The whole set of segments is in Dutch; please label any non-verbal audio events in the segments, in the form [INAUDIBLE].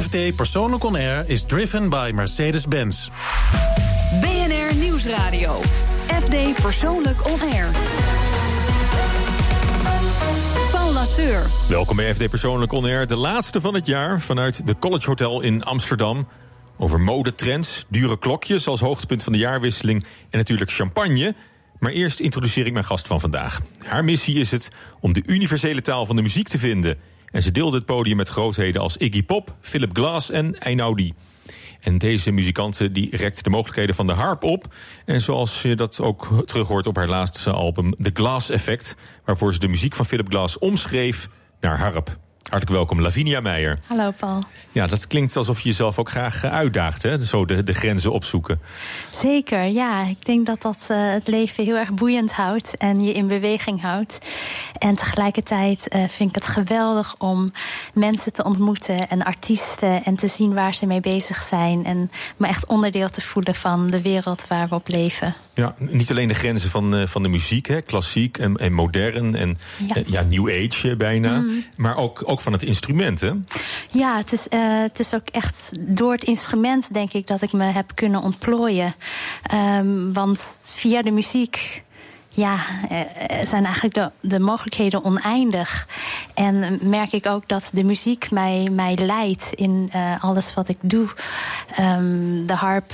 FD Persoonlijk On Air is driven by Mercedes-Benz. BNR Nieuwsradio. FD Persoonlijk On Air. Paul Lasseur. Welkom bij FD Persoonlijk On Air, de laatste van het jaar vanuit de College Hotel in Amsterdam. Over modetrends, dure klokjes als hoogtepunt van de jaarwisseling en natuurlijk champagne. Maar eerst introduceer ik mijn gast van vandaag. Haar missie is het om de universele taal van de muziek te vinden. En ze deelde het podium met grootheden als Iggy Pop, Philip Glass en Einaudi. En deze muzikante die de mogelijkheden van de harp op. En zoals je dat ook terug hoort op haar laatste album, The Glass Effect... waarvoor ze de muziek van Philip Glass omschreef naar harp. Hartelijk welkom, Lavinia Meijer. Hallo, Paul. Ja, dat klinkt alsof je jezelf ook graag eh, uitdaagt, hè? Zo de, de grenzen opzoeken. Zeker, ja. Ik denk dat dat uh, het leven heel erg boeiend houdt en je in beweging houdt. En tegelijkertijd uh, vind ik het geweldig om mensen te ontmoeten en artiesten en te zien waar ze mee bezig zijn. En me echt onderdeel te voelen van de wereld waar we op leven. Ja, niet alleen de grenzen van, uh, van de muziek, hè, klassiek en, en modern en ja. Ja new age bijna. Mm. Maar ook, ook van het instrument, hè? Ja, het is, uh, het is ook echt door het instrument, denk ik, dat ik me heb kunnen ontplooien. Um, want via de muziek ja, zijn eigenlijk de, de mogelijkheden oneindig. En merk ik ook dat de muziek mij, mij leidt in uh, alles wat ik doe. Um, de harp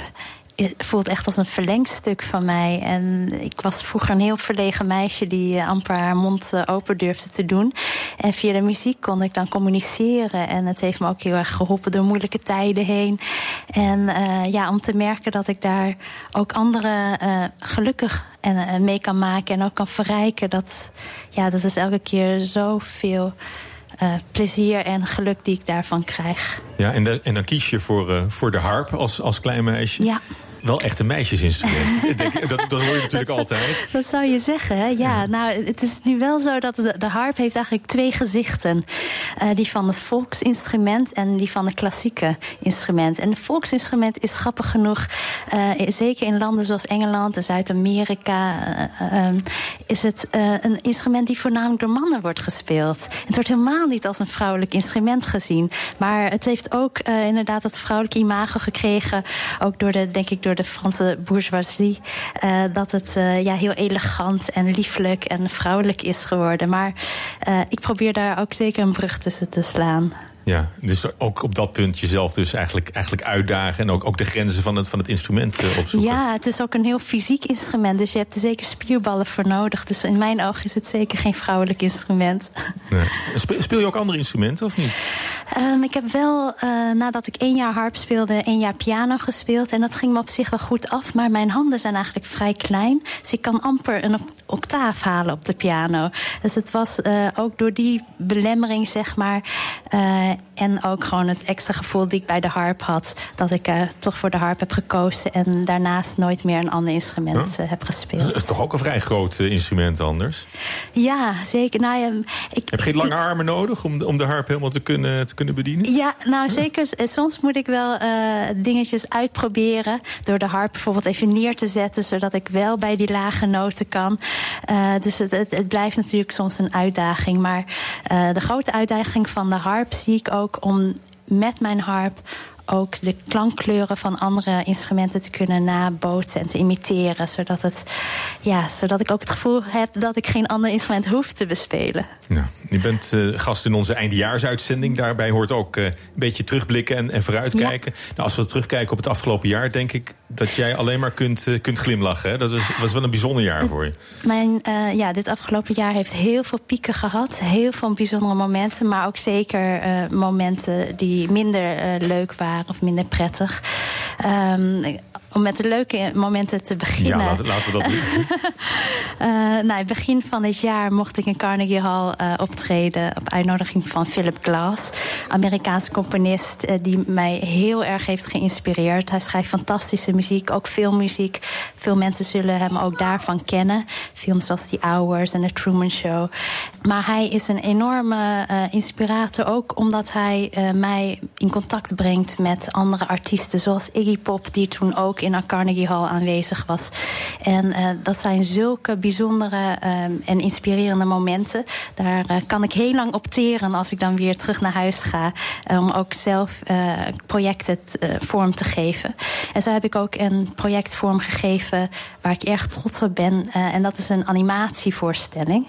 voelt echt als een verlengstuk van mij. En ik was vroeger een heel verlegen meisje die amper haar mond open durfde te doen. En via de muziek kon ik dan communiceren. En het heeft me ook heel erg geholpen door moeilijke tijden heen. En uh, ja, om te merken dat ik daar ook anderen uh, gelukkig en, uh, mee kan maken en ook kan verrijken. Dat, ja, dat is elke keer zoveel. Uh, plezier en geluk die ik daarvan krijg. Ja, en, de, en dan kies je voor, uh, voor de harp als, als klein meisje. Ja. Wel echt een meisjesinstrument. [LAUGHS] dat, dat hoor je natuurlijk dat, altijd. Dat zou je zeggen, hè? Ja, ja, nou, het is nu wel zo dat de, de harp heeft eigenlijk twee gezichten. Uh, die van het volksinstrument en die van het klassieke instrument. En het volksinstrument is grappig genoeg, uh, zeker in landen zoals Engeland en Zuid-Amerika, uh, um, is het een instrument die voornamelijk door mannen wordt gespeeld. Het wordt helemaal niet als een vrouwelijk instrument gezien. Maar het heeft ook inderdaad het vrouwelijke imago gekregen, ook door de, denk ik, door door de Franse bourgeoisie. Uh, dat het uh, ja, heel elegant en lieflijk en vrouwelijk is geworden. Maar uh, ik probeer daar ook zeker een brug tussen te slaan. Ja, dus ook op dat punt jezelf dus eigenlijk, eigenlijk uitdagen... en ook, ook de grenzen van het, van het instrument opzoeken. Ja, het is ook een heel fysiek instrument. Dus je hebt er zeker spierballen voor nodig. Dus in mijn ogen is het zeker geen vrouwelijk instrument. Nee. Speel je ook andere instrumenten of niet? Um, ik heb wel, uh, nadat ik één jaar harp speelde... één jaar piano gespeeld. En dat ging me op zich wel goed af. Maar mijn handen zijn eigenlijk vrij klein. Dus ik kan amper een octaaf halen op de piano. Dus het was uh, ook door die belemmering, zeg maar... Uh, en ook gewoon het extra gevoel die ik bij de harp had. Dat ik toch voor de harp heb gekozen. En daarnaast nooit meer een ander instrument heb gespeeld. Dat is toch ook een vrij groot instrument anders? Ja, zeker. Nou, ja, ik, heb je geen lange armen nodig om de, om de harp helemaal te kunnen, te kunnen bedienen? Ja, nou zeker. Soms moet ik wel dingetjes uitproberen. Door de harp bijvoorbeeld even neer te zetten. Zodat ik wel bij die lage noten kan. dus het, het, het, blijft natuurlijk soms een uitdaging. Maar de grote uitdaging van de harp zie ik ook om met mijn harp ook de klankkleuren van andere instrumenten te kunnen nabootsen en te imiteren. Zodat, het, ja, zodat ik ook het gevoel heb dat ik geen ander instrument hoef te bespelen. Ja, je bent uh, gast in onze eindejaarsuitzending. Daarbij hoort ook uh, een beetje terugblikken en, en vooruitkijken. Ja. Nou, als we terugkijken op het afgelopen jaar, denk ik dat jij alleen maar kunt, uh, kunt glimlachen. Hè? Dat was, was wel een bijzonder jaar voor je. Mijn, ja, dit afgelopen jaar heeft heel veel pieken gehad. Heel veel bijzondere momenten. Maar ook zeker momenten die minder leuk waren of minder prettig. Um, om met de leuke momenten te beginnen. Ja, laten, laten we dat doen. uh, [LAUGHS] nou, begin van dit jaar mocht ik in Carnegie Hall uh, optreden... op uitnodiging van Philip Glass. Amerikaanse componist uh, die mij heel erg heeft geïnspireerd. Hij schrijft fantastische muziek, ook filmmuziek. Veel mensen zullen hem ook daarvan kennen. Films zoals The Hours en The Truman Show. Maar hij is een enorme inspirator ook... omdat hij mij in contact brengt met andere artiesten... zoals Iggy Pop, die toen ook in Carnegie Hall aanwezig was. En dat zijn zulke bijzondere ehm, en inspirerende momenten. Daar kan ik heel lang opteren als ik dan weer terug naar huis ga. Om ook zelf projecten vorm te geven. En zo heb ik ook een project vormgegeven waar ik erg trots op ben. en dat is een animatievoorstelling.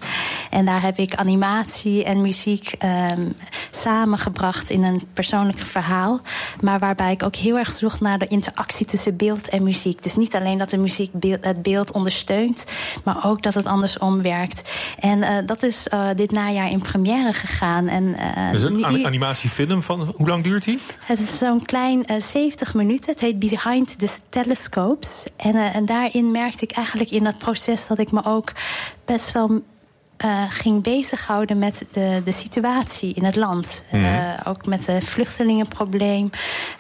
En daar heb ik animatie en muziek um, samengebracht in een persoonlijk verhaal. Maar waarbij ik ook heel erg zocht naar de interactie tussen beeld en muziek. Dus niet alleen dat de muziek het beeld ondersteunt, maar ook dat het andersom werkt. En uh, dat is uh, dit najaar in première gegaan. En, is een animatiefilm van hoe lang duurt die? Het is zo'n klein 70 minuten. Het heet Behind the Telescopes. En, en daarin merkte ik eigenlijk in dat proces dat ik me ook best wel uh, ging bezighouden met de, de situatie in het land. Mm. Uh, ook met het vluchtelingenprobleem,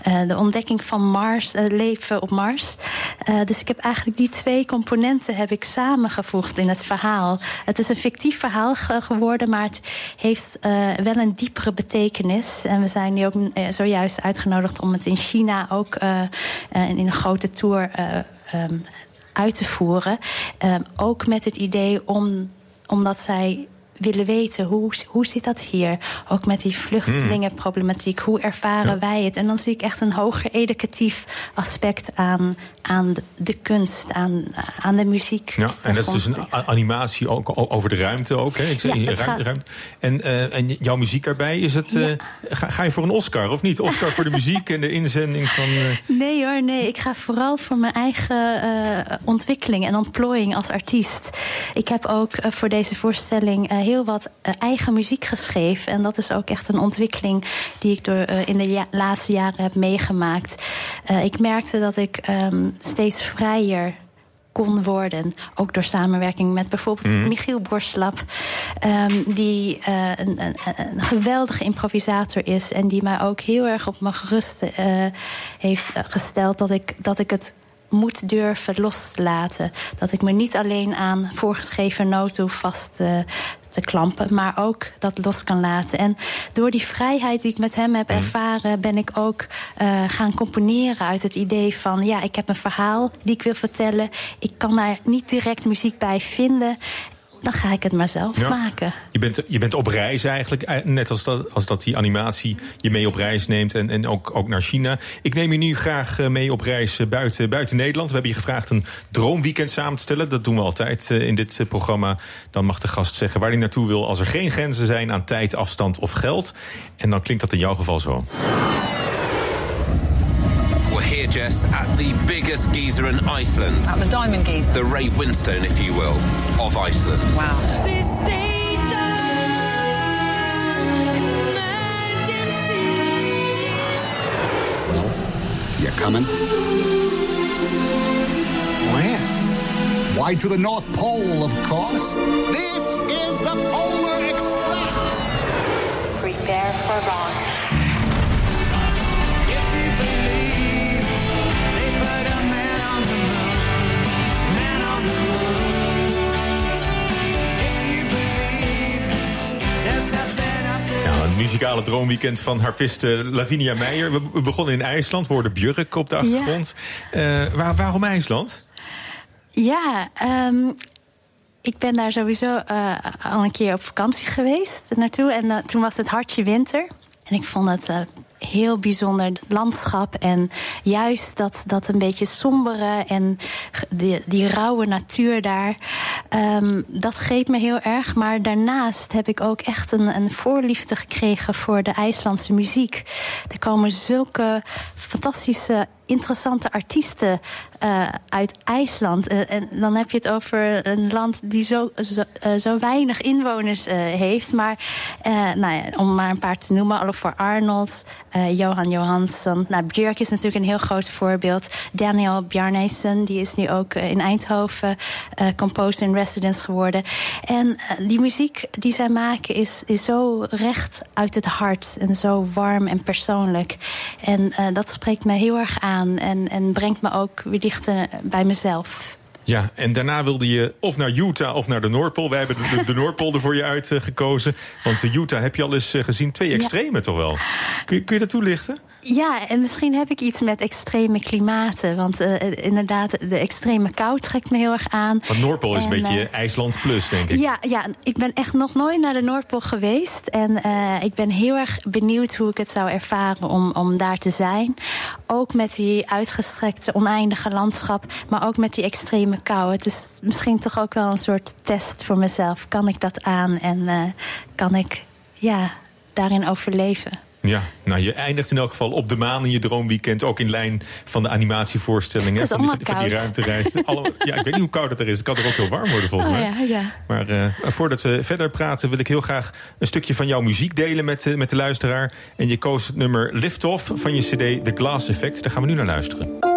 uh, de ontdekking van Mars, het leven op Mars. dus ik heb eigenlijk die twee componenten heb ik samengevoegd in het verhaal. Het is een fictief verhaal geworden, maar het heeft wel een diepere betekenis. En we zijn nu ook zojuist uitgenodigd om het in China ook in een grote tour um, uit te voeren. Um, ook met het idee om omdat zij willen weten hoe, hoe zit dat hier? Ook met die vluchtelingenproblematiek. Hoe ervaren wij het? En dan zie ik echt een hoger educatief aspect aan, aan de kunst, aan, aan de muziek. Ja, en dat is dus een animatie ook over de ruimte ook. Hè? Ik ja, ruimte, ruimte. En, uh, en jouw muziek daarbij, is het, uh, ga, ga, je voor een Oscar of niet? Oscar voor de muziek en de inzending van... Uh... Nee hoor, nee. Ik ga vooral voor mijn eigen ontwikkeling en ontplooiing als artiest. Ik heb ook voor deze voorstelling heel wat eigen muziek geschreven. En dat is ook echt een ontwikkeling die ik door, in de laatste jaren heb meegemaakt. ik merkte dat ik um, steeds vrijer kon worden. Ook door samenwerking met bijvoorbeeld mm. Michiel Borslap. Um, die uh, een, een, een, geweldige improvisator is. En die mij ook heel erg op mijn gerust uh, heeft gesteld dat ik, dat ik het moet durven loslaten. Dat ik me niet alleen aan voorgeschreven noten vast uh, te klampen, maar ook dat los kan laten. En door die vrijheid die ik met hem heb mhm. ervaren, ben ik ook uh, gaan componeren uit het idee van: ja, ik heb een verhaal die ik wil vertellen. Ik kan daar niet direct muziek bij vinden dan ga ik het maar zelf maken. Je bent, je bent op reis eigenlijk, eh, net als dat, als dat die animatie je mee op reis neemt en, en ook, ook naar China. Ik neem je nu graag eh, mee op reis eh, buiten, buiten Nederland. We hebben je gevraagd een droomweekend samen te stellen. Dat doen we altijd in dit programma. Dan mag de gast zeggen waar hij naartoe wil als er geen grenzen zijn aan tijd, afstand of geld. En dan klinkt dat in jouw geval zo. Here, Jess, at the biggest geyser in Iceland. At the Diamond Geyser. The Ray Winstone, if you will, of Iceland. Wow. Well, You coming? Where? Why, to the North Pole, of course. This is the Polar Express. Prepare for launch. Muzikale droomweekend van harpiste Lavinia Meijer. We begonnen in IJsland, we hoorden Björk op de achtergrond. Ja. Uh, waar, waarom IJsland? Ja, um, ik ben daar sowieso uh, al een keer op vakantie geweest naartoe. En uh, toen was het hartje winter. En ik vond het heel bijzonder landschap. En juist dat, dat een beetje sombere en die, die rauwe natuur daar. Um, dat greep me heel erg. Maar daarnaast heb ik ook echt een, een voorliefde gekregen voor de IJslandse muziek. Er komen zulke fantastische interessante artiesten uh, uit IJsland. Uh, en dan heb je het over een land die zo, zo, uh, zo weinig inwoners heeft. Maar nou ja, om maar een paar te noemen: Oliver Arnold, Johan Johansson. Nou, Björk is natuurlijk een heel groot voorbeeld. Daniel Bjarneson, die is nu ook in Eindhoven composer in residence geworden. En die muziek die zij maken is, is zo recht uit het hart en zo warm en persoonlijk. En dat spreekt me heel erg aan en, en brengt me ook weer dichter bij mezelf. Ja, en daarna wilde je of naar Utah of naar de Noordpool. Wij hebben de, de Noordpool er voor je uitgekozen. Want de Utah heb je al eens eh, gezien. Twee extreme toch wel? Kun je, kun je dat toelichten? Ja, en misschien heb ik iets met extreme klimaten. Want uh, inderdaad, de extreme kou trekt me heel erg aan. Want Noordpool is En, een beetje eh, IJsland plus, denk ik. Ja, ja, ik ben echt nog nooit naar de Noordpool geweest. En eh, ik ben heel erg benieuwd hoe ik het zou ervaren om, om daar te zijn. Ook met die uitgestrekte, oneindige landschap. Maar ook met die extreme kou. Het is misschien toch ook wel een soort test voor mezelf. Kan ik dat aan en eh, kan ik ja, daarin overleven? Ja, nou je eindigt in elk geval op de maan in je droomweekend. Ook in lijn van de animatievoorstellingen. Het is van, die, van die ruimtereis. [LAUGHS] Alle, ja, ik weet niet hoe koud het er is. Het kan er ook heel warm worden volgens Oh, mij. ja, ja. Maar eh, voordat we verder praten wil ik heel graag een stukje van jouw muziek delen met, eh, met de luisteraar. En je koos het nummer Lift Off van je cd The Glass Effect. Daar gaan we nu naar luisteren.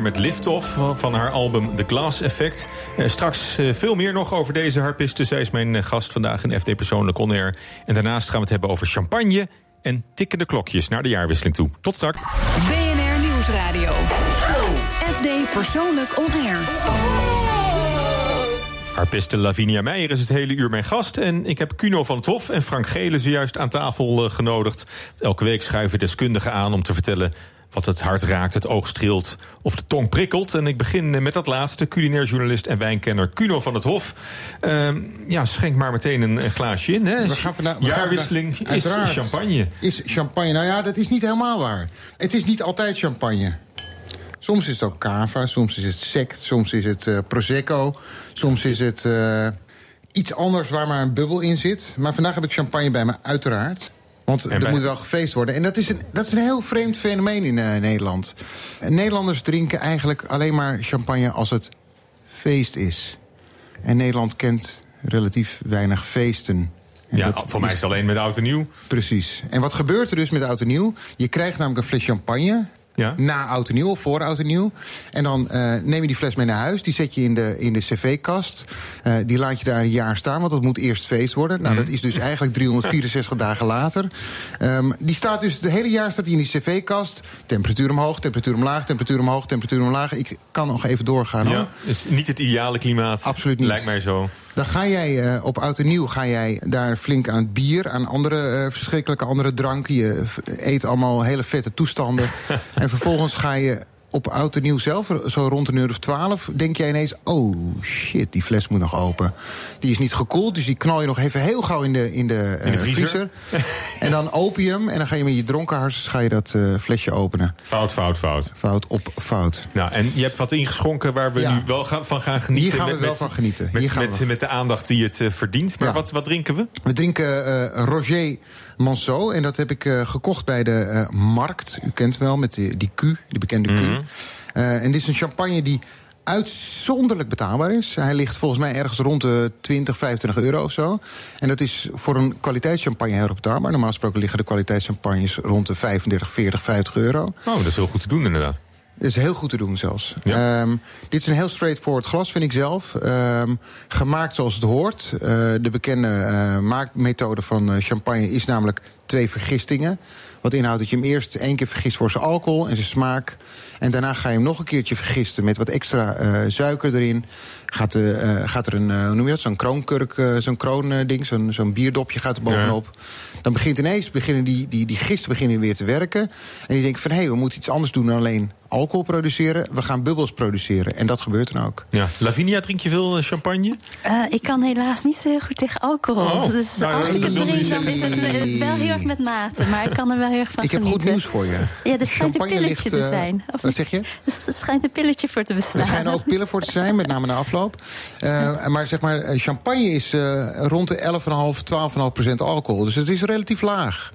Meijer met Liftoff van haar album The Glass Effect. Eh, straks eh, veel meer nog over deze harpiste. Zij is mijn eh, gast vandaag in FD Persoonlijk On Air. En daarnaast gaan we het hebben over champagne en tikkende klokjes naar de jaarwisseling toe. Tot straks. BNR Nieuwsradio. FD Persoonlijk On Air. Harpiste Lavinia Meijer is het hele uur mijn gast. En ik heb Cuno van het Hof en Frank Gele zojuist aan tafel genodigd. Elke week schuiven deskundigen aan om te vertellen wat het hart raakt, het oog streelt of de tong prikkelt. En ik begin met dat laatste, culinair journalist en wijnkenner Cuno van het Hof. Ehm, ja, schenk maar meteen een, een glaasje in. Hè. We gaan vandaag- we gaan Jaarwisseling is champagne. Is champagne. Nou ja, dat is niet helemaal waar. Het is niet altijd champagne. Soms is het ook cava, soms is het sect, soms is het eh, prosecco, soms is het eh, iets anders waar maar een bubbel in zit. Maar vandaag heb ik champagne bij me, uiteraard. Want En er bij- moet wel gefeest worden. En dat is een, dat is een heel vreemd fenomeen in eh, Nederland. Nederlanders drinken eigenlijk alleen maar champagne als het feest is. En Nederland kent relatief weinig feesten. En Ja, voor mij is het alleen met oud en nieuw. Precies. En wat gebeurt er dus met oud en nieuw? Je krijgt namelijk een fles champagne. Ja. Na oud en nieuw of voor oud en nieuw. En dan eh, neem je die fles mee naar huis. Die zet je in de, in de cv-kast. Eh, die laat je daar een jaar staan, want dat moet eerst feest worden. Nou, Mhm. dat is dus eigenlijk 364 [LAUGHS] dagen later. Ehm, die staat dus het hele jaar staat die in die cv-kast. Temperatuur omhoog, temperatuur omlaag, temperatuur omhoog, temperatuur omlaag. Ik kan nog even doorgaan hoor. Ja, is niet het ideale klimaat. Absoluut niet. Lijkt mij zo. Dan ga jij eh, op oud en nieuw ga jij daar flink aan het bier, aan andere eh, verschrikkelijke andere dranken. Je eet allemaal hele vette toestanden. [LAUGHS] en vervolgens ga je op oud en nieuw zelf, zo rond een uur of twaalf, denk jij ineens: oh shit, die fles moet nog open. Die is niet gekoeld, dus die knal je nog even heel gauw in de, in de, eh, de vriezer. [LAUGHS] en dan open je hem en dan ga je met je dronkenhars ga je dat eh, flesje openen. Fout, fout, fout. Fout op fout. Nou, en je hebt wat ingeschonken waar we Ja. nu wel gaan, van gaan genieten. Hier gaan we wel van genieten. Met, Hier gaan met, we. met de aandacht die het eh, verdient. Maar Ja. wat, wat drinken we? We drinken eh, Roger Monceau. En dat heb ik eh, gekocht bij de eh, Markt. U kent wel, met die, die Q, die bekende Q. Mhm. Eh, en dit is een champagne die uitzonderlijk betaalbaar is. Hij ligt volgens mij ergens rond de 20, 25 euro of zo. En dat is voor een kwaliteitschampagne heel erg betaalbaar. Normaal gesproken liggen de kwaliteitschampagnes rond de 35, 40, 50 euro. Oh, dat is heel goed te doen inderdaad. Is heel goed te doen zelfs. Ja. Ehm, dit is een heel straightforward glas, vind ik zelf. Ehm, gemaakt zoals het hoort. Eh, de bekende eh, maakmethode van eh, champagne is namelijk twee vergistingen. Wat inhoudt dat je hem eerst één keer vergist voor zijn alcohol en zijn smaak. En daarna ga je hem nog een keertje vergisten met wat extra suiker erin. Gaat, eh, eh, gaat er een, eh, hoe noem je dat, zo'n kroonkurk, eh, zo'n kroonding, zo'n zo'n bierdopje gaat er bovenop. Dan begint ineens, beginnen die, die, die gisten beginnen weer te werken. En die denken van, hé, hey, we moeten iets anders doen dan alleen alcohol produceren. We gaan bubbels produceren. En dat gebeurt dan ook. Ja. Lavinia, drink je veel champagne? Eh, ik kan helaas niet zo heel goed tegen alcohol. Oh, dus nou, als ik het drink, dan is het wel heel erg met mate. Maar ik kan er wel heel erg van Ik heb genieten. goed nieuws voor je. Ja, er schijnt een pilletje ligt, te zijn. Of wat zeg je? Er schijnt een pilletje voor te bestaan. Er schijnen ook pillen voor te zijn, met name na afloop. Eh, maar zeg maar, eh, champagne is eh, rond de 11,5, 12,5 procent alcohol. Dus het is relatief laag.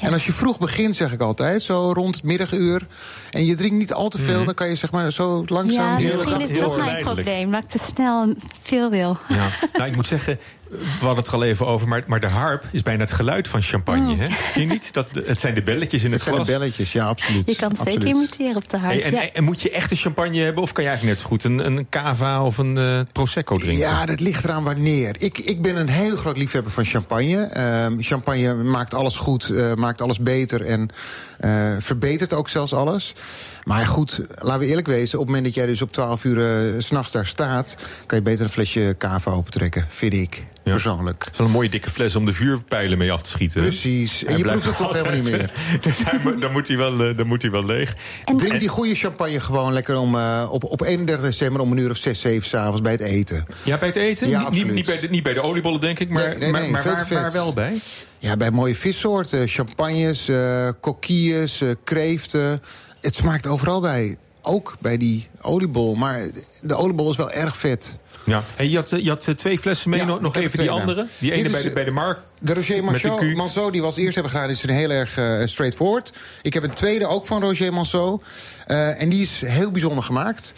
En als je vroeg begint, zeg ik altijd, zo rond het middaguur... en je drinkt niet al te veel, dan kan je zeg maar zo langzaam... ja, de hele misschien is dat mijn probleem. Dat ik te snel veel wil. Ja. nou, ik moet zeggen, we hadden het er al even over... maar, maar de harp is bijna het geluid van champagne. Hè? Ken je niet? Dat, het zijn de belletjes in het, Het zijn de glas. belletjes, ja, absoluut. Je kan het Absoluut. zeker imiteren op de harp. Hey, en, ja. en moet je echt een champagne hebben... of kan je eigenlijk net zo goed een, een cava of een eh, prosecco drinken? Ja, dat ligt eraan wanneer. Ik, ik ben een heel groot liefhebber van champagne. Ehm, champagne maakt alles goed, eh, maakt alles beter en eh, verbetert ook zelfs alles. Maar goed, laten we eerlijk wezen. Op het moment dat jij dus op 12 uur eh, s s'nachts daar staat... kan je beter een flesje cava opentrekken, vind ik. Ja. Persoonlijk. Het is wel een mooie dikke fles om de vuurpijlen mee af te schieten. Precies. En Hij je blijft proeft het toch helemaal niet meer. [LAUGHS] Dus hij dan, moet hij wel, eh, dan moet hij wel leeg. En- Drink die goede champagne gewoon lekker om, eh, op, op 31 december om een uur of 6, 7 s'avonds bij het eten. Ja, bij het eten? Ja, niet, niet, bij de, niet bij de oliebollen, denk ik. Maar, Nee, nee, maar, nee, maar veel waar, te vet. waar wel bij? Ja, bij mooie vissoorten. Champagnes, eh coquilles, eh, kreeften. Het smaakt overal bij. Ook bij die oliebol. Maar de oliebol is wel erg vet. Ja. Hey, je, had, eh, je had eh, twee flessen mee, Ja, nog, even die andere. Die ene is, bij de, eh, bij de Mark. De Roger Manceau. Manceau die we als eerste hebben gedaan, is een heel erg eh, straightforward. Ik heb een tweede ook van Roger Manceau. Eh, en die is heel bijzonder gemaakt.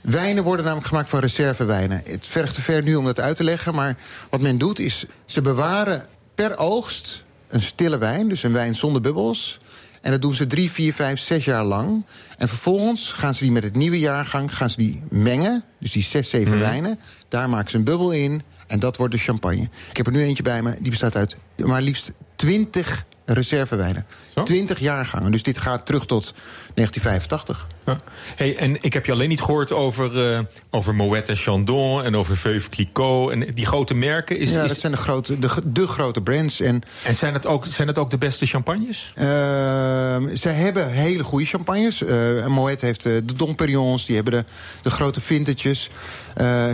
Wijnen worden namelijk gemaakt van reservewijnen. Het vergt te ver nu om dat uit te leggen. Maar wat men doet is, ze bewaren per oogst een stille wijn. Dus een wijn zonder bubbels. En dat doen ze drie, vier, vijf, zes jaar lang. En vervolgens gaan ze die met het nieuwe jaargang gaan ze die mengen. Dus die zes, zeven wijnen. Daar maken ze een bubbel in. En dat wordt de champagne. Ik heb er nu eentje bij me. Die bestaat uit maar liefst 20 reservewijnen. 20 jaargangen. Dus dit gaat terug tot 1985. Ja. Hey, en ik heb je alleen niet gehoord over, eh over Moet en Chandon en over Veuve Clicquot. En die grote merken. Is, ja, is- dat zijn de grote, de, de grote brands. En En zijn het, ook, zijn het ook de beste champagnes? Ehm, ze hebben hele goede champagnes. Eh Moet heeft eh, de Dom Perigons, die hebben de, de grote vintages.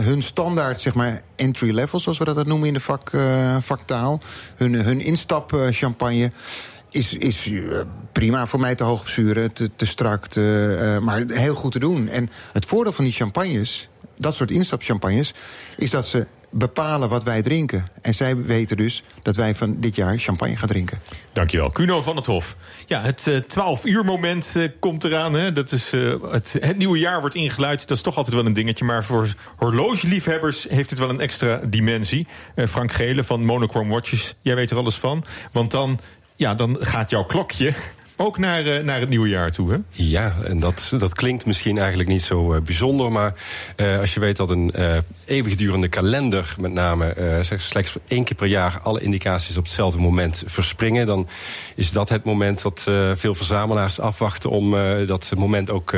Hun standaard, zeg maar, entry level, zoals we dat noemen in de vak, vaktaal. Hun, hun instap champagne is, is eh, prima voor mij te hoog te, te strak, te, eh, maar heel goed te doen. En het voordeel van die champagnes, dat soort instapchampagnes, is dat ze bepalen wat wij drinken. En zij weten dus dat wij van dit jaar champagne gaan drinken. Dankjewel. Kuno van het Hof. Ja, het eh 12 uur moment komt eraan. Hè. Dat is, het, het nieuwe jaar wordt ingeluid. Dat is toch altijd wel een dingetje. Maar voor horlogeliefhebbers heeft het wel een extra dimensie. Frank Gele van Monochrome Watches, jij weet er alles van. Want dan, ja, dan gaat jouw klokje ook naar, eh, naar het nieuwe jaar toe. Hè? Ja, en dat, dat klinkt misschien eigenlijk niet zo eh, bijzonder. Maar eh, als je weet dat een eeuwigdurende kalender, met name zeg, slechts één keer per jaar alle indicaties op hetzelfde moment verspringen, dan is dat het moment dat veel verzamelaars afwachten om dat moment ook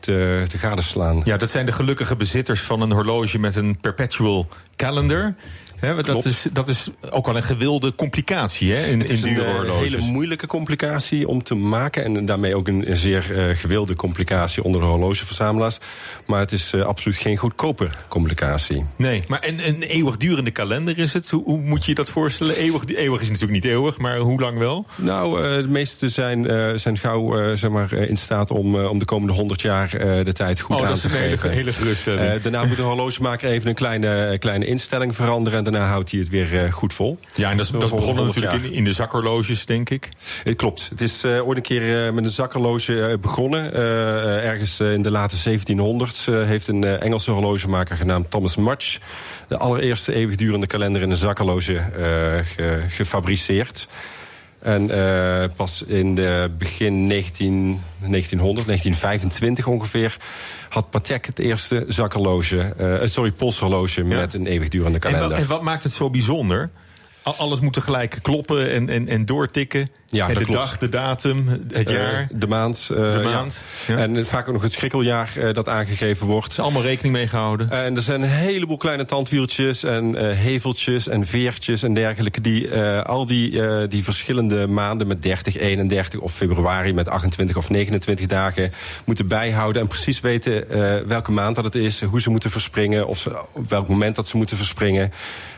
te, te gadeslaan. Ja, dat zijn de gelukkige bezitters van een horloge met een perpetual calendar. Hè, dat, is, dat is ook wel een gewilde complicatie hè, in, Het is in een eh, hele moeilijke complicatie om te maken. En daarmee ook een, zeer eh, gewilde complicatie onder de horlogeverzamelaars. Maar het is eh, absoluut geen goedkope complicatie. Nee, maar een, een eeuwigdurende kalender is het. Hoe, hoe moet je je dat voorstellen? Eeuwig, eeuwig is natuurlijk niet eeuwig, maar hoe lang wel? Nou, de meeste zijn, zijn gauw zeg maar, in staat om, om de komende 100 jaar de tijd goed oh, aan dat is te een hele, geven. hele geruststelling. Daarna moet de horlogemaker even een kleine, kleine instelling veranderen. Daarna houdt hij het weer eh, goed vol. ja, en dat is, dat is begonnen 100 natuurlijk in, in de zakhorloges, denk ik. Het klopt. Het is eh, ooit een keer eh, met een zakhorloge eh, begonnen. Eh, ergens eh, in de late 1700 eh, heeft een eh, Engelse horlogemaker genaamd Thomas Mudge... de allereerste eeuwigdurende kalender in een zakhorloge eh, ge- gefabriceerd. En eh, pas in de begin 19, 1900, 1925 ongeveer... had Patek het eerste zakhorloge, eh, sorry, polshorloge met een eeuwigdurende En, kalender. wa- en wat maakt het zo bijzonder? Al- Alles moet tegelijk kloppen en, en, en doortikken. Ja, de klopt. dag, de datum, het Eh, jaar. de maand. eh, De maand, ja. En vaak ook nog het schrikkeljaar eh, dat aangegeven wordt. is allemaal rekening mee gehouden. En er zijn een heleboel kleine tandwieltjes en heveltjes en veertjes en dergelijke... die al die, die verschillende maanden met 30, 31 of februari... met 28 of 29 dagen moeten bijhouden... en precies weten welke maand dat het is, hoe ze moeten verspringen... of ze, op welk moment dat ze moeten verspringen.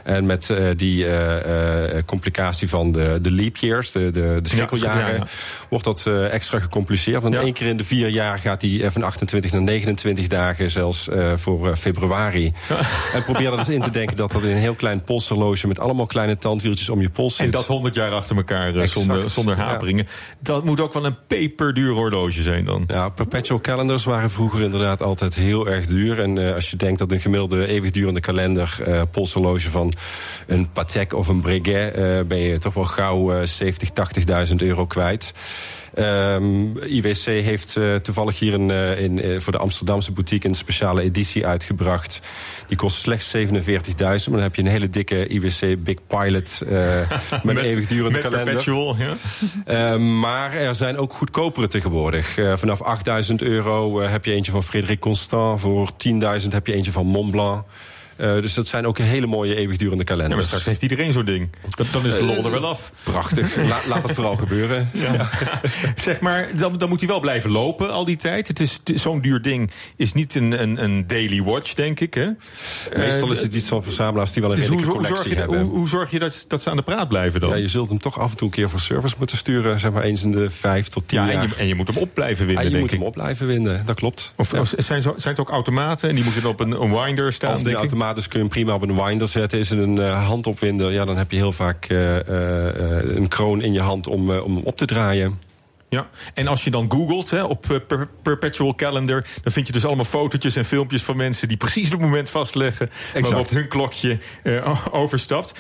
En met die complicatie van de, de leap years, de, de, de schrikkeljaren... ja, wordt dat eh, extra gecompliceerd. Want één keer in de vier jaar gaat die eh, van 28 naar 29 dagen... zelfs eh, voor februari. En probeer dat eens in te denken dat dat in een heel klein polshorloge... met allemaal kleine tandwieltjes om je pols zit. En dat 100 jaar achter elkaar zonder, zonder haperingen. Dat moet ook wel een peperduur horloge zijn dan. Ja, perpetual calendars waren vroeger inderdaad altijd heel erg duur. En als je denkt dat een gemiddelde eeuwigdurende kalender... eh polshorloge van een Patek of een Breguet... ben je toch wel gauw eh 70, 80.000 euro kwijt. Ehm, IWC heeft eh, toevallig hier een, eh, in, eh, voor de Amsterdamse boutique... een speciale editie uitgebracht. Die kost slechts 47.000. Maar dan heb je een hele dikke IWC Big Pilot... eh, [LAUGHS] met, een eeuwigdurende met kalender. perpetual, ja. Eh, maar er zijn ook goedkopere tegenwoordig. Vanaf 8000 euro heb je eentje van Frédéric Constant. Voor 10.000 heb je eentje van Montblanc. Eh, dus dat zijn ook hele mooie eeuwigdurende Ja, kalenders. maar straks heeft iedereen zo'n ding. Dat, dan is de lol er wel af. Prachtig. [LAUGHS] La- laat dat vooral gebeuren. Ja. [LAUGHS] zeg maar, dan, dan moet hij wel blijven lopen al die tijd. Het is, het zo'n duur ding is niet een, een, een daily watch, denk ik. Hè? Meestal Eh, is het iets van verzamelaars die wel een dus hoe, redelijke hoe, zorg collectie je, hebben. hoe, hoe zorg je dat, dat ze aan de praat blijven dan? Ja, je zult hem toch af en toe een keer voor service moeten sturen. Zeg maar eens in de vijf tot tien Ja, jaar. en je, en je moet hem op blijven winnen, Ah, je moet ik. hem op blijven winnen, dat klopt. Of, Ja. zijn, zijn het ook automaten en die moeten op een, een winder staan, Of die denk ik? Automatisch kun je hem prima op een winder zetten. Is het een eh, handopwinder, ja, dan heb je heel vaak eh, eh, een kroon in je hand om, om hem op te draaien. Ja, en als je dan googelt hè, op per- Perpetual Calendar... dan vind je dus allemaal fotootjes en filmpjes van mensen... die precies het moment vastleggen waarop hun klokje [LAUGHS] overstapt.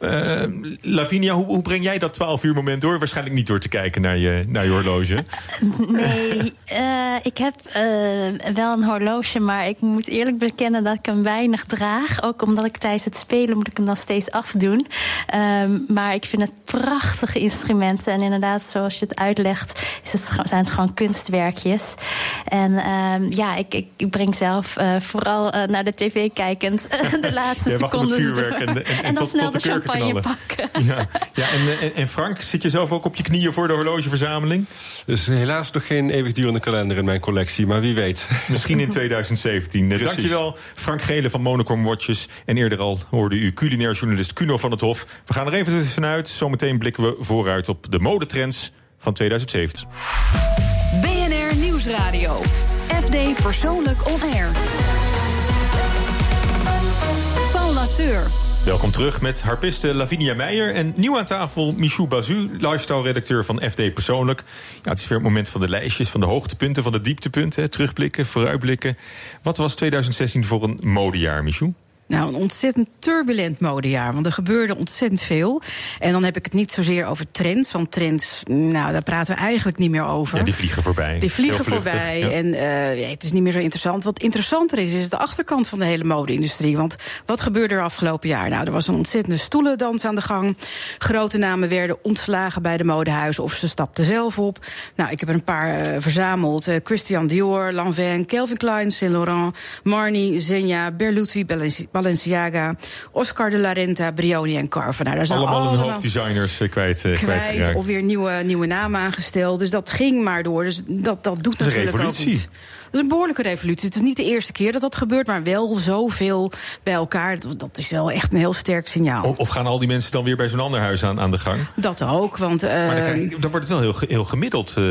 Eh, Lavinia, hoe, hoe breng jij dat 12 uur moment door? Waarschijnlijk niet door te kijken naar je, naar je horloge. [LAUGHS] Nee, eh, ik heb eh, wel een horloge, maar ik moet eerlijk bekennen dat ik hem weinig draag. Ook omdat ik tijdens het spelen moet ik hem dan steeds afdoen. Ehm, maar ik vind het prachtige instrumenten. En inderdaad, zoals je het uitlegt, is het, zijn het gewoon kunstwerkjes. En ehm, ja, ik, ik, breng zelf vooral naar de tv kijkend [LAUGHS] de laatste secondes vuurwerk door. en en- en dan tot- snel tot de knallen. pakken. [LAUGHS] Ja, ja en, eh, en, en Frank, zit je zelf ook op je knieën voor de horlogeverzameling? Dus helaas nog geen eeuwigdurende kalender in mijn collectie, maar wie weet. [LAUGHS] Misschien in 2017. Eh, Precies. Dankjewel, Frank Gele van Monochrome Watches. En eerder al hoorde u culinair journalist Cuno van het Hof. We gaan er even tussenuit. Zometeen blikken we vooruit op de modetrends van 2017. BNR Nieuwsradio. FD Persoonlijk On Air. Paul Lasseur. Welkom terug met harpiste Lavinia Meijer. En nieuw aan tafel Michou Bazu, lifestyle-redacteur van FD Persoonlijk. Ja, het is weer het moment van de lijstjes, van de hoogtepunten, van de dieptepunten. Terugblikken, vooruitblikken. Wat was 2016 voor een modejaar, Michou? Nou, een ontzettend turbulent modejaar. Want er gebeurde ontzettend veel. En dan heb ik het niet zozeer over trends. Want trends, nou, daar praten we eigenlijk niet meer over. Ja, die vliegen voorbij. Die vliegen vluchtig, voorbij. ja. En eh, ja, het is niet meer zo interessant. Wat interessanter is, is de achterkant van de hele mode-industrie. Want wat gebeurde er afgelopen jaar? Nou, er was een ontzettende stoelendans aan de gang. Grote namen werden ontslagen bij de modehuizen of ze stapten zelf op. Nou, ik heb er een paar eh, verzameld. Eh, Christian Dior, Lanvin, Calvin Klein, Saint Laurent, Marni, Zegna, Berluti, Balenci- Balenciaga, Oscar de la Renta, Brioni en Carver. Nou, daar zijn Allemaal hun hoofddesigners eh, kwijt, eh, kwijt kwijtgeraakt. of weer nieuwe, nieuwe namen aangesteld. Dus dat ging maar door. Dus dat, dat doet is een natuurlijk ook revolutie. niet. Dat is een behoorlijke revolutie. Het is niet de eerste keer dat dat gebeurt, maar wel zoveel bij elkaar. Dat, dat is wel echt een heel sterk signaal. Of, gaan al die mensen dan weer bij zo'n ander huis aan, aan de gang? Dat ook, want... Maar dan, krijg- dan wordt het wel heel, heel gemiddeld eh,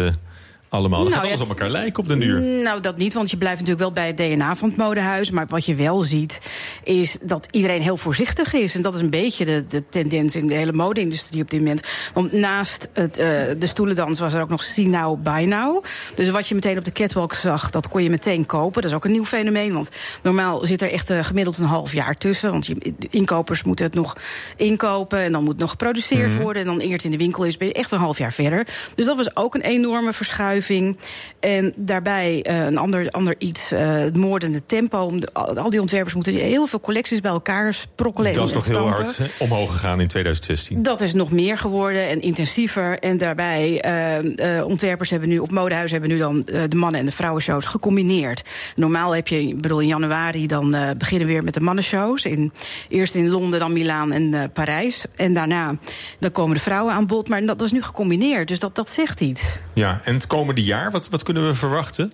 allemaal. Nou, gaat alles ja, op elkaar lijken op den duur. Nou, dat niet, want je blijft natuurlijk wel bij het DNA van het modehuis. Maar wat je wel ziet, is dat iedereen heel voorzichtig is. En dat is een beetje de, de tendens in de hele mode-industrie op dit moment. Want naast het, eh, de stoelendans was er ook nog see now, buy now. Dus wat je meteen op de catwalk zag, dat kon je meteen kopen. Dat is ook een nieuw fenomeen, want normaal zit er echt eh, gemiddeld een half jaar tussen. Want je, de inkopers moeten het nog inkopen en dan moet het nog geproduceerd Mhm. worden. En dan eer het in de winkel is, ben je echt een half jaar verder. Dus dat was ook een enorme verschuiving. Verschuiving. En daarbij eh, een ander, ander iets, eh, het moordende tempo. Al, die ontwerpers moeten heel veel collecties bij elkaar sprokkelen. Dat is toch heel hard omhoog gegaan in 2016. Dat is nog meer geworden en intensiever. En daarbij, eh, eh, ontwerpers hebben nu, of modehuizen hebben nu dan de mannen- en de vrouwenshows gecombineerd. Normaal heb je, ik bedoel, in januari dan beginnen we weer met de mannenshows. In, eerst in Londen, dan Milaan en Parijs. En daarna dan komen de vrouwen aan bod. Maar dat, is nu gecombineerd, dus dat, dat zegt iets. Ja, en het komende jaar, wat, wat kunnen we verwachten?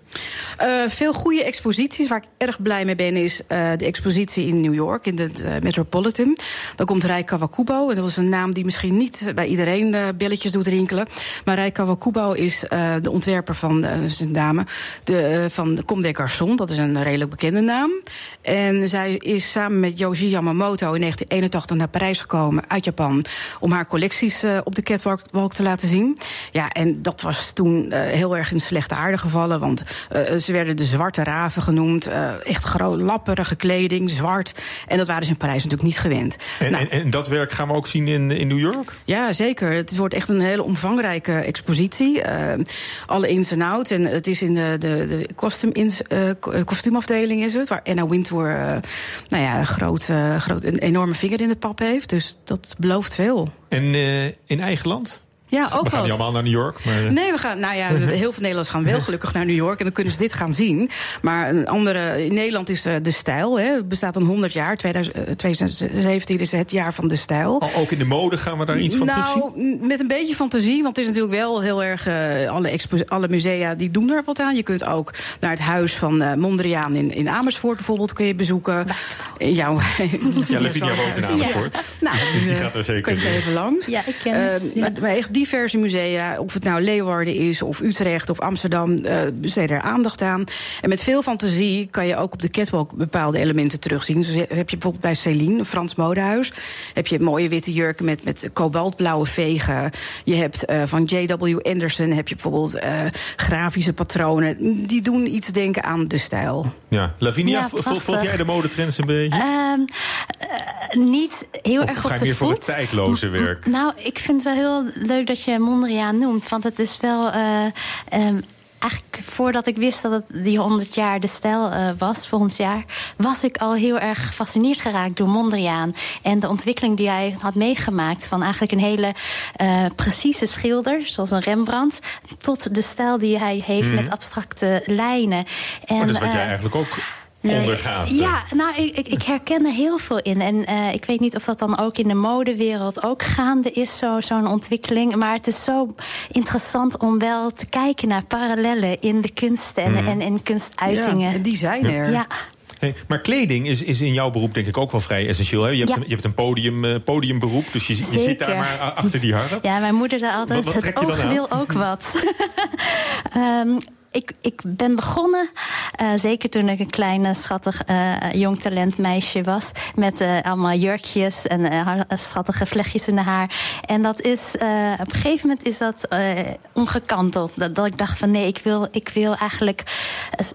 Eh, veel goede exposities. Waar ik erg blij mee ben, is eh, de expositie in New York, in de eh, Metropolitan. Dan komt Rei Kawakubo. En dat is een naam die misschien niet bij iedereen belletjes doet rinkelen. Maar Rei Kawakubo is de ontwerper van, een dame, de, van Comme des Garçons. Dat is een redelijk bekende naam. En zij is samen met Yoji Yamamoto in 1981 naar Parijs gekomen uit Japan. Om haar collecties op de catwalk walk te laten zien. Ja, en dat was toen eh, heel erg in slechte aarde gevallen. Want eh, ze werden de zwarte raven genoemd. eh, echt groot, lapperige kleding, zwart. En dat waren ze in Parijs natuurlijk niet gewend. En, Nou, en, en dat werk gaan we ook zien in, in New York? ja, zeker. Het wordt echt een hele omvangrijke expositie. Eh, alle ins en outs. En het is in de, de, de kostuum, ko- kostuumafdeling is het. Waar Anna Wintour nou ja, een, groot, groot, een enorme vinger in het pap heeft. Dus dat belooft veel. En in eigen land? Ja, ook we gaan wat. niet allemaal naar New York. Maar, eh, Nee, we gaan, nou ja, [LAUGHS] heel veel Nederlanders gaan wel gelukkig naar New York en dan kunnen ze dit gaan zien. Maar een andere, in Nederland is eh, de stijl, hè, het bestaat dan 100 jaar. 2000, eh, 2017 is het jaar van de stijl. ook in de mode gaan we daar iets van terugzien? nou, m- met een beetje fantasie, want het is natuurlijk wel heel erg. alle, expo- alle musea die doen er wat aan. Je kunt ook naar het huis van eh, Mondriaan in, in Amersfoort bijvoorbeeld kun je bezoeken. Jouw, [LAUGHS] Ja, Lavinia woont in Amersfoort. Nou, Dus [LAUGHS] die gaat er zeker kun je doen. even langs. Ja, ik ken het, ja. maar, maar echt diverse musea, of het nou Leeuwarden is, of Utrecht of Amsterdam, eh besteden er aandacht aan. En met veel fantasie kan je ook op de catwalk bepaalde elementen terugzien. Zo heb je bijvoorbeeld bij Céline, een Frans modehuis, heb je mooie witte jurken met, met kobaltblauwe vegen. Je hebt eh, van J.W. Anderson heb je bijvoorbeeld eh, grafische patronen. Die doen iets denken aan de stijl. Ja. Lavinia, Ja, vo- volg jij de modetrends een beetje? Ehm, eh, niet heel Of erg ga op je de meer voor voet. het tijdloze werk? Nou, ik vind het wel heel leuk dat je Mondriaan noemt. Want het is wel. eh, ehm, Eigenlijk voordat ik wist dat het die 100 jaar de stijl eh, was, volgend jaar, was ik al heel erg gefascineerd geraakt door Mondriaan. En de ontwikkeling die hij had meegemaakt van eigenlijk een hele eh, precieze schilder, zoals een Rembrandt, tot de stijl die hij heeft met abstracte lijnen. En, Maar dat is wat jij eigenlijk ook ondergaat. ja, nou, ik, ik, herken er heel veel in. En eh, ik weet niet of dat dan ook in de modewereld ook gaande is, zo- zo'n ontwikkeling. Maar het is zo interessant om wel te kijken naar parallellen in de kunsten en, Mhm. en, en kunstuitingen. Ja, die zijn er. Ja. Hey, maar kleding is, is in jouw beroep denk ik ook wel vrij essentieel. Hè? Je, hebt Ja. een, je hebt een podium, eh, podiumberoep, dus je, je zit daar maar achter die harp. Ja, mijn moeder zei altijd, Wat- wat het trek je dan oog wil ook wat. [LAUGHS] Ehm, ik, ik ben begonnen, eh, zeker toen ik een klein schattig eh, jong talent meisje was, met eh, allemaal jurkjes en eh, schattige vlechtjes in haar. En dat is, eh, op een gegeven moment is dat eh, omgekanteld. Dat, dat ik dacht van nee, ik wil, ik wil eigenlijk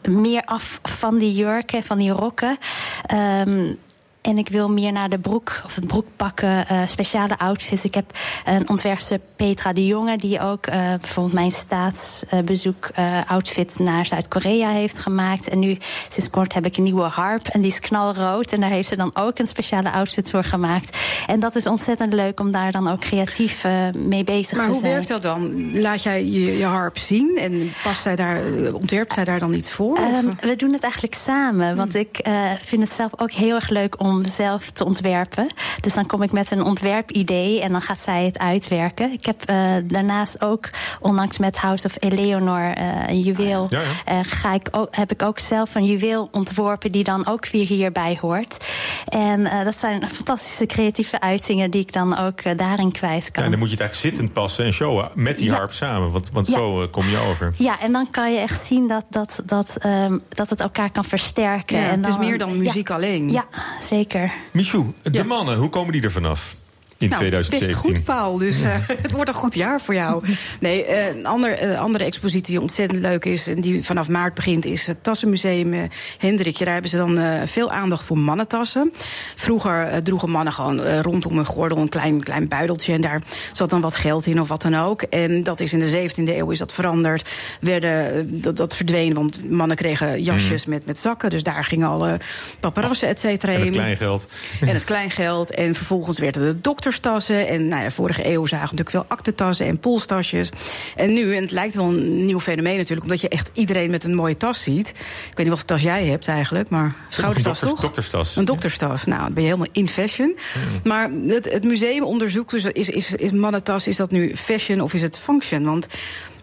meer af van die jurken, van die rokken. Ehm, en ik wil meer naar de broek of het broekpakken, eh speciale outfits. Ik heb een ontwerpster Petra de Jonge, die ook eh, bijvoorbeeld mijn staatsbezoek eh, outfit naar Zuid-Korea heeft gemaakt. En nu sinds kort heb ik een nieuwe harp en die is knalrood. En daar heeft ze dan ook een speciale outfit voor gemaakt. En dat is ontzettend leuk om daar dan ook creatief mee bezig Maar te hoe zijn. werkt dat dan? Laat jij je, je harp zien en past zij daar, ontwerpt zij daar dan iets voor? Ehm, we doen het eigenlijk samen. Want ik eh, vind het zelf ook heel erg leuk om zelf te ontwerpen. Dus dan kom ik met een ontwerpidee en dan gaat zij het uitwerken. Ik heb eh, daarnaast ook, onlangs met House of Eleanor, eh, een juweel. Ja, ja. eh, ga ik ook, heb ik ook zelf een juweel ontworpen die dan ook weer hierbij hoort. En eh, dat zijn fantastische creatieve uitingen die ik dan ook daarin kwijt Ja, kan. en dan moet je het eigenlijk zittend passen en showen met die Ja. harp samen. Want, want Ja. zo kom je over. Ja, en dan kan je echt zien dat, dat, dat, ehm, dat het elkaar kan versterken. Ja, en het is meer dan ja. muziek alleen. Ja, zeker. Michou, de Ja. mannen, hoe komen die er vanaf? In nou, 2017. Best goed, Paul. Dus eh, [LAUGHS] het wordt een goed jaar voor jou. Nee, eh, een ander, eh, andere expositie die ontzettend leuk is... en die vanaf maart begint, is het Tassenmuseum Hendrikje. Daar hebben ze dan veel aandacht voor mannentassen. Vroeger droegen mannen gewoon rondom hun gordel een klein, klein buideltje... en daar zat dan wat geld in of wat dan ook. En dat is in de 17e eeuw is dat veranderd. Werden, dat, dat verdween, want mannen kregen jasjes met, met zakken. Dus daar gingen alle paparazzen, et cetera, En het in. kleingeld. En het kleingeld. En vervolgens werden het En nou ja, vorige eeuw zagen we natuurlijk veel aktetassen en polstasjes. En nu, en het lijkt wel een nieuw fenomeen natuurlijk... omdat je echt iedereen met een mooie tas ziet. Ik weet niet wat voor tas jij hebt eigenlijk, maar schoudertas toch? dokterstas. Een dokterstas. Nou, dan ben je helemaal in fashion. Maar het, het museum onderzoekt dus, is, is, is mannentas, is dat nu fashion of is het function? Want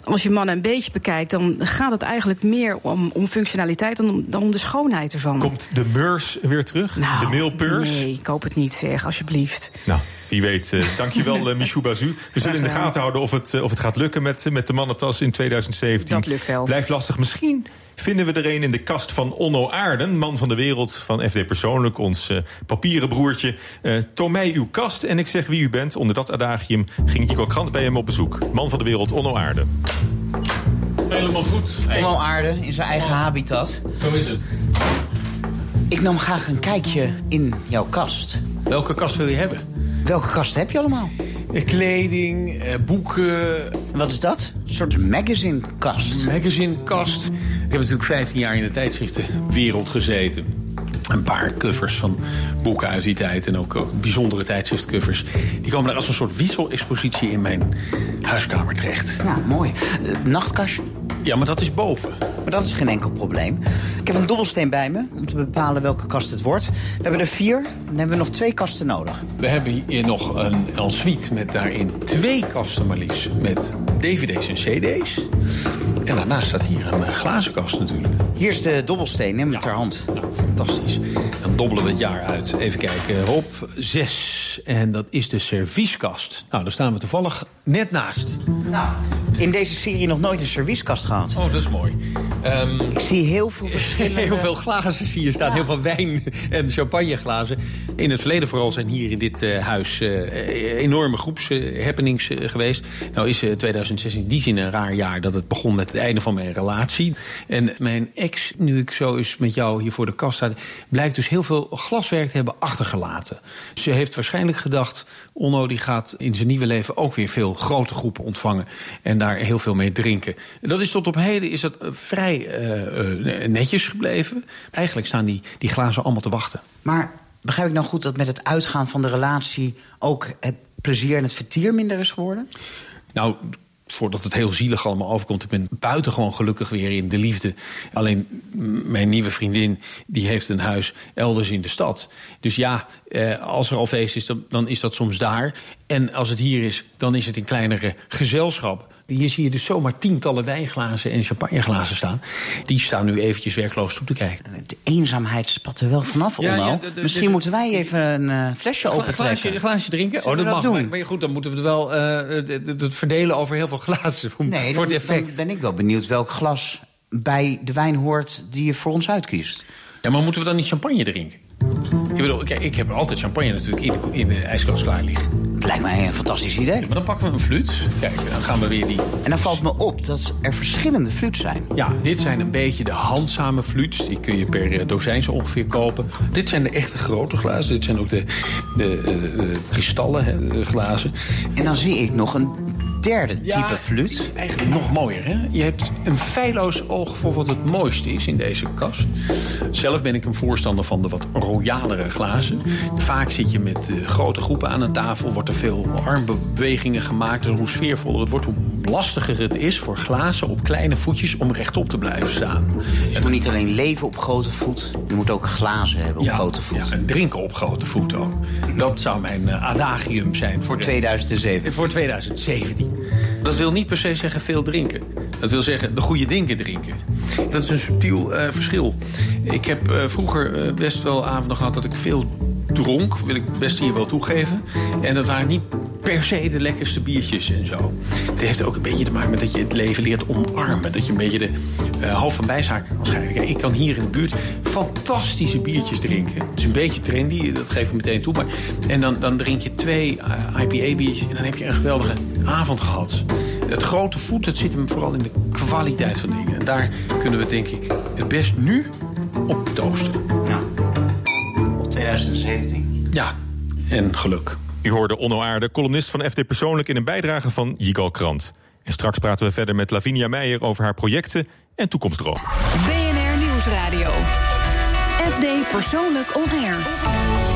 als je mannen een beetje bekijkt, dan gaat het eigenlijk meer om, om functionaliteit dan om, dan om de schoonheid ervan. Komt de meurs weer terug? Nou, de mailpurs? Nee, ik hoop het niet, zeg, alsjeblieft. Nou, wie weet. eh dankjewel, uh, Michou Bazu. We zullen in de gaten houden of het, eh, of het gaat lukken met, met de mannentas in 2017. Dat lukt wel. Blijft lastig. Misschien vinden we er een in de kast van Onno Aarden, man van de wereld van FD Persoonlijk, ons papieren broertje. Eh toon mij uw kast en ik zeg wie u bent. Onder dat adagium ging Jico Krant bij hem op bezoek. Man van de wereld, Onno Aarden. Helemaal goed. Onno Aarde in zijn eigen habitat. Zo is het. Ik nam graag een kijkje in jouw kast. Welke kast wil je hebben? Welke kast heb je allemaal? Eh, Kleding, eh, boeken, Wat is dat? Een soort magazine-kast. magazinekast. Ik heb natuurlijk 15 jaar in de tijdschriftenwereld gezeten. Een paar covers van boeken uit die tijd en ook, bijzondere tijdschriftcovers. Die komen daar als een soort wisselexpositie in mijn huiskamer terecht. Ja, mooi. Eh, nachtkastje. Ja, maar dat is boven. Maar dat is geen enkel probleem. Ik heb een dobbelsteen bij me om te bepalen welke kast het wordt. We hebben er vier, dan hebben we nog twee kasten nodig. We hebben hier nog een ensuite met daarin twee kasten maar liefst. Met dvd's en cd's. En daarnaast staat hier een eh, glazen kast natuurlijk. Hier is de dobbelsteen, neem hem ter hand. Nou, fantastisch. Dan dobbelen we het jaar uit. Even kijken, Rob, zes. En dat is de servieskast. Nou, daar staan we toevallig net naast. Nou, in deze serie nog nooit een servieskast Oh, dat is mooi. Ehm, Ik zie heel veel [LAUGHS] verschillende... Heel veel glazen zie je staan. Heel veel wijn en champagneglazen. In het verleden vooral zijn hier in dit eh, huis eh, enorme groepshappenings eh, geweest. Nou is eh, 2016 in die zin een raar jaar dat het begon met het einde van mijn relatie. En mijn ex, nu ik zo eens met jou hier voor de kast sta... blijkt dus heel veel glaswerk te hebben achtergelaten. Ze heeft waarschijnlijk gedacht... Onno die gaat in zijn nieuwe leven ook weer veel grote groepen ontvangen... en daar heel veel mee drinken. Dat is tot op heden is dat eh, vrij eh, eh, netjes gebleven. Eigenlijk staan die, die glazen allemaal te wachten. Maar begrijp ik nou goed dat met het uitgaan van de relatie... ook het plezier en het vertier minder is geworden? Nou, voordat het heel zielig allemaal overkomt... ik ben buitengewoon gelukkig weer in de liefde. Alleen mijn nieuwe vriendin, die heeft een huis elders in de stad. Dus ja, eh, als er al feest is, dan is dat soms daar. En als het hier is, dan is het in kleinere gezelschap. Hier zie je dus zomaar tientallen wijnglazen en champagneglazen staan. Die staan nu eventjes werkloos toe te kijken. De eenzaamheid spat er wel vanaf, Ja, Onno. ja, de- de- Misschien de- moeten wij even een eh, flesje Gla- opentrekken. glaasje, een glaasje drinken? Zullen oh, dat dat mag. doen? Maar, maar goed, dan moeten we het wel eh, het- verdelen over heel veel glazen. Voor, Nee, voor dan, het effect. dan ben ik wel benieuwd welk glas bij de wijn hoort die je voor ons uitkiest. Ja, maar moeten we dan niet champagne drinken? Ik bedoel, kijk, ik heb altijd champagne natuurlijk in de, in de ijskast klaar liggen. Het lijkt mij een fantastisch idee. Maar dan pakken we een fluit. Kijk, dan gaan we weer die... En dan valt me op dat er verschillende flutes zijn. Ja, dit zijn een beetje de handzame fluits. Die kun je per eh, dozijn zo ongeveer kopen. Dit zijn de echte grote glazen. Dit zijn ook de, de, eh, eh, kristallen hè, de glazen. En dan zie ik nog een derde type fluit. Eigenlijk nog mooier, hè? Je hebt een feilloos oog voor wat het mooiste is in deze kast. Zelf ben ik een voorstander van de wat royalere glazen. Vaak zit je met eh, grote groepen aan een tafel. Wordt er veel armbewegingen gemaakt. Dus hoe sfeervoller het wordt, hoe lastiger het is voor glazen op kleine voetjes om rechtop te blijven staan. Dus je moet niet alleen leven op grote voet, je moet ook glazen hebben op grote voet. Ja, en drinken op grote voet ook. Dat zou mijn eh, adagium zijn. Voor de- 2007. Voor 2017. Dat wil niet per se zeggen veel drinken. Dat wil zeggen de goede dingen drinken. Dat is een subtiel eh, verschil. Ik heb eh, vroeger eh, best wel avonden gehad dat ik veel dronk. Wil ik best hier wel toegeven. En dat waren niet per se de lekkerste biertjes en zo. Het heeft ook een beetje te maken met dat je het leven leert omarmen. Dat je een beetje de uh, half van bijzaken kan schrijven. Kijk, ik kan hier in de buurt fantastische biertjes drinken. Het is een beetje trendy, dat geef ik meteen toe. Maar, en dan, dan drink je twee uh, IPA-biertjes en dan heb je een geweldige avond gehad. Het grote voet, dat zit hem vooral in de kwaliteit van dingen. En daar kunnen we denk ik het best nu op toosten. Ja. Op 2017. Ja, en geluk. U hoorde Onno Aarde, columnist van FD Persoonlijk... in een bijdrage van Jigal Krant. En straks praten we verder met Lavinia Meijer over haar projecten en toekomstdroom. BNR Nieuwsradio. FD Persoonlijk On Air.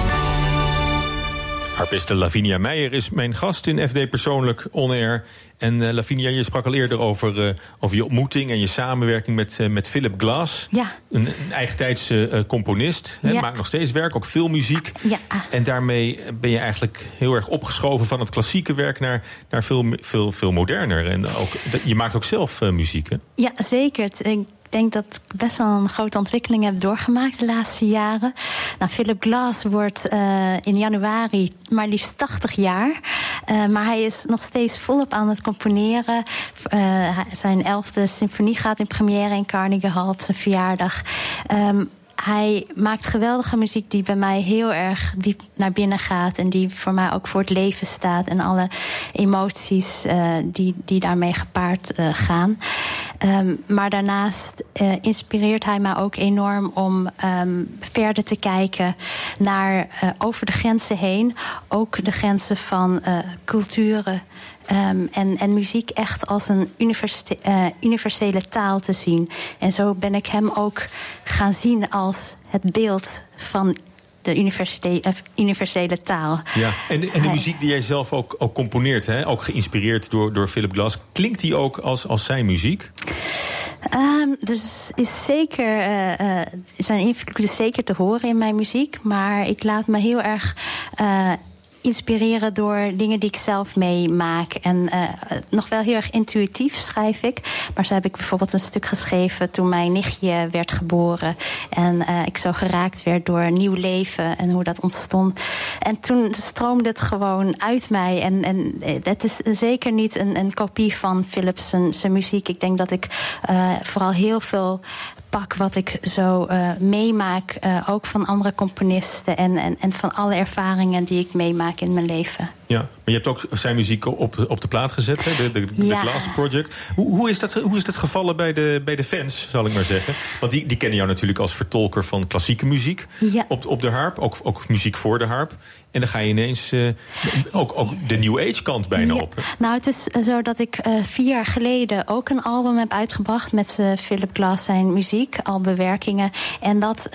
Harpiste Lavinia Meijer is mijn gast in FD Persoonlijk On Air. En uh, Lavinia, je sprak al eerder over, uh, over je ontmoeting en je samenwerking met, uh, met Philip Glass. Ja. Een, een eigentijdse componist. Ja. Maakt nog steeds werk, ook veel muziek. Ja. En daarmee ben je eigenlijk heel erg opgeschoven van het klassieke werk naar, naar veel, veel, veel moderner. En ook, je maakt ook zelf muziek, hè? Ja, zeker. Ik denk dat ik best wel een grote ontwikkeling heb doorgemaakt de laatste jaren. Nou, Philip Glass wordt uh, in januari maar liefst 80 jaar. Uh, maar hij is nog steeds volop aan het componeren. Uh, zijn elfde symfonie gaat in première in Carnegie Hall op zijn verjaardag. Um, hij maakt geweldige muziek die bij mij heel erg diep naar binnen gaat. En die voor mij ook voor het leven staat. En alle emoties uh, die, die daarmee gepaard uh, gaan. Um, maar daarnaast uh, inspireert hij mij ook enorm om um, verder te kijken naar over de grenzen heen. Ook de grenzen van culturen. Um, en, en muziek echt als een universele, uh, universele taal te zien. En zo ben ik hem ook gaan zien als het beeld van de universele, universele taal. Ja, en, en de muziek die jij zelf ook, ook componeert, hè? ook geïnspireerd door, door Philip Glass, klinkt die ook als, als zijn muziek? Um, dus is zeker, uh, uh, zijn invloed is zeker te horen in mijn muziek. Maar ik laat me heel erg uh, inspireren door dingen die ik zelf meemaak. En uh, nog wel heel erg intuïtief schrijf ik. Maar zo heb ik bijvoorbeeld een stuk geschreven toen mijn nichtje werd geboren. En uh, ik zo geraakt werd door nieuw leven en hoe dat ontstond. En toen stroomde het gewoon uit mij. En, en het is zeker niet een, een kopie van Philips zijn muziek. Ik denk dat ik uh, vooral heel veel pak wat ik zo uh, meemaak, uh, ook van andere componisten en, en, en van alle ervaringen die ik meemaak in mijn leven. Ja, maar je hebt ook zijn muziek op, op de plaat gezet, hè? de, de. Glass Project. Hoe, hoe, is dat, hoe is dat gevallen bij de, bij de fans, zal ik maar zeggen? Want die, die kennen jou natuurlijk als vertolker van klassieke muziek ja. op, op de harp, ook, ook muziek voor de harp. En dan ga je ineens uh, ook, ook de New Age kant bijna ja. op. Nou, het is zo dat ik uh, vier jaar geleden ook een album heb uitgebracht met uh, Philip Glass zijn muziek, al bewerkingen. En dat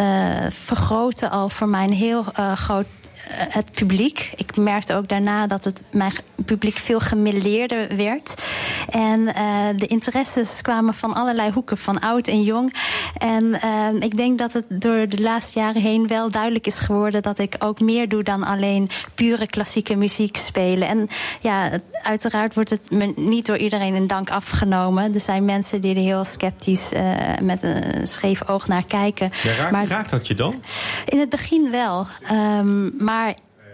vergrootte al voor mij een heel groot het publiek. Ik merkte ook daarna dat het mijn publiek veel gemilleerder werd. En uh, de interesses kwamen van allerlei hoeken, van oud en jong. En uh, ik denk dat het door de laatste jaren heen wel duidelijk is geworden dat ik ook meer doe dan alleen pure klassieke muziek spelen. En ja, uiteraard wordt het me niet door iedereen in dank afgenomen. Er zijn mensen die er heel sceptisch uh, met een scheef oog naar kijken. Ja, raakt, maar, raakt dat je dan? In het begin wel. Um, maar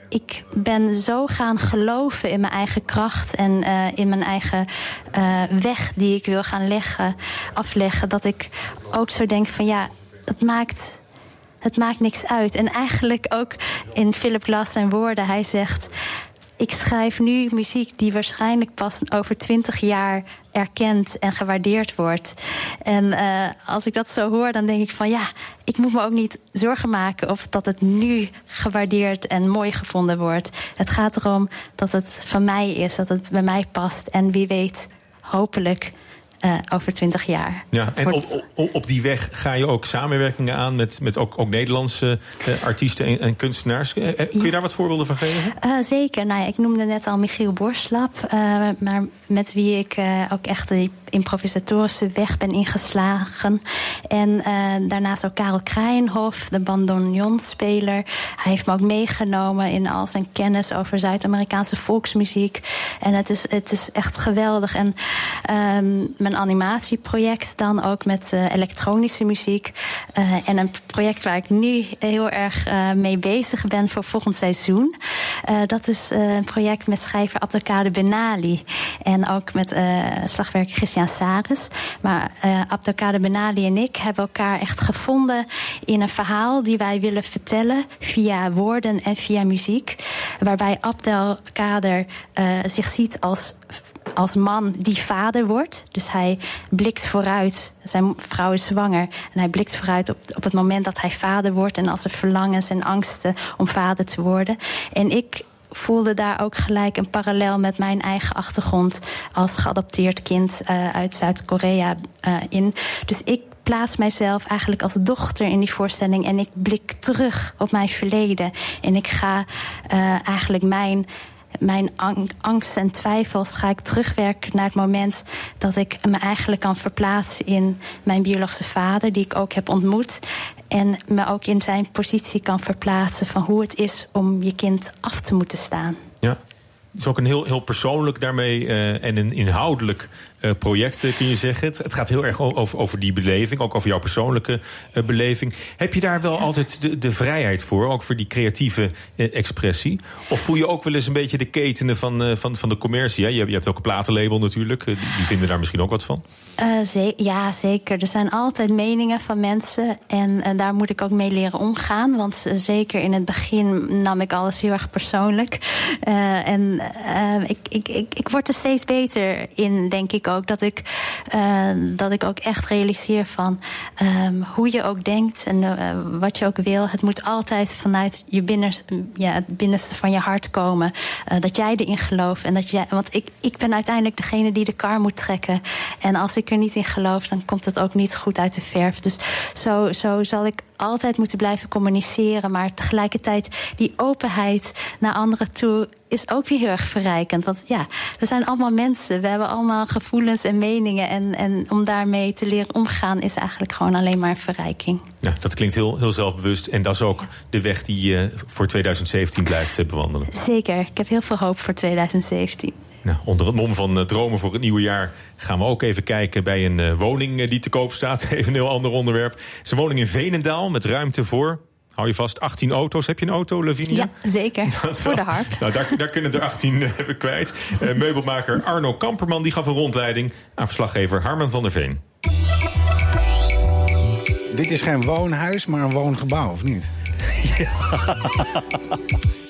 ik ben zo gaan geloven in mijn eigen kracht en uh, in mijn eigen uh, weg die ik wil gaan leggen, afleggen, dat ik ook zo denk van ja, het maakt. Het maakt niks uit. En eigenlijk ook in Philip Glass zijn woorden. Hij zegt: Ik schrijf nu muziek die waarschijnlijk pas over twintig jaar erkend en gewaardeerd wordt. En uh, als ik dat zo hoor, dan denk ik van ja, ik moet me ook niet zorgen maken of dat het nu gewaardeerd en mooi gevonden wordt. Het gaat erom dat het van mij is, dat het bij mij past. En wie weet, hopelijk. Uh, over twintig jaar. Ja, en op, op, op, die weg ga je ook samenwerkingen aan met, met ook, ook Nederlandse uh, artiesten en, en kunstenaars. Uh, kun je daar wat voorbeelden van geven? zeker. Nou, ja, ik noemde net al Michiel Borslap, maar met wie ik ook echt de improvisatorische weg ben ingeslagen. En daarnaast ook Karel Kraaienhof, de bandoneonspeler. Hij heeft me ook meegenomen in al zijn kennis over Zuid-Amerikaanse volksmuziek. En het is, het is echt geweldig. En mijn animatieproject dan ook met eh, elektronische muziek. Eh, en een project waar ik nu heel erg eh, mee bezig ben voor volgend seizoen. Dat is een project met schrijver Abdelkader Benali. En ook met slagwerker Christian Saris. Maar Abdelkader Benali en ik hebben elkaar echt gevonden in een verhaal die wij willen vertellen via woorden en via muziek. Waarbij Abdelkader zich ziet als als man die vader wordt. Dus hij blikt vooruit. Zijn vrouw is zwanger. En hij blikt vooruit op, op het moment dat hij vader wordt. En als zijn verlangens en angsten om vader te worden. En ik voelde daar ook gelijk een parallel met mijn eigen achtergrond als geadopteerd kind uh, uit Zuid-Korea uh, in. Dus ik plaats mijzelf eigenlijk als dochter in die voorstelling en ik blik terug op mijn verleden. En ik ga uh, eigenlijk mijn mijn angst en twijfels ga ik terugwerken naar het moment dat ik me eigenlijk kan verplaatsen in mijn biologische vader, die ik ook heb ontmoet. En me ook in zijn positie kan verplaatsen van hoe het is om je kind af te moeten staan. Ja. Het is ook een heel, heel persoonlijk daarmee uh, en een inhoudelijk project, uh, kun je zeggen. Het, het, gaat heel erg over, over die beleving, ook over jouw persoonlijke beleving. Heb je daar wel altijd de, de, vrijheid voor, ook voor die creatieve expressie? Of voel je ook wel eens een beetje de ketenen van, van, van de commercie? Hè? Je, je hebt ook een platenlabel natuurlijk, die, vinden daar misschien ook wat van. Ja, zeker. Er zijn altijd meningen van mensen en daar moet ik ook mee leren omgaan. Want zeker in het begin nam ik alles heel erg persoonlijk. en ik, ik, ik, ik word er steeds beter in, denk ik ook. Dat ik, uh, dat ik ook echt realiseer van um, hoe je ook denkt en uh, wat je ook wil. Het moet altijd vanuit je binnenste, ja, het binnenste van je hart komen. Uh, dat jij erin gelooft. En dat jij, want ik, ik ben uiteindelijk degene die de kar moet trekken. En als ik er niet in geloof, dan komt het ook niet goed uit de verf. Dus zo, zo zal ik altijd moeten blijven communiceren. Maar tegelijkertijd die openheid naar anderen toe is ook weer heel erg verrijkend. Want ja, we zijn allemaal mensen. We hebben allemaal gevoelens en meningen. En, en om daarmee te leren omgaan is eigenlijk gewoon alleen maar een verrijking. Ja, dat klinkt heel, heel zelfbewust. En dat is ook de weg die je voor 2017 blijft uh, bewandelen. Zeker. Ik heb heel veel hoop voor 2017. Nou, onder het mom van uh, dromen voor het nieuwe jaar gaan we ook even kijken bij een uh, woning die te koop staat. [LAUGHS] Even een heel ander onderwerp. Het is een woning in Venendaal met ruimte voor. Hou je vast, 18 auto's. Heb je een auto, Lavinia? Ja, zeker. [LAUGHS] voor de harp. Nou, daar, daar kunnen er 18 hebben kwijt. meubelmaker Arno Kamperman die gaf een rondleiding aan verslaggever Harmen van der Veen. Dit is geen woonhuis, maar een woongebouw, of niet? [LAUGHS] Ja.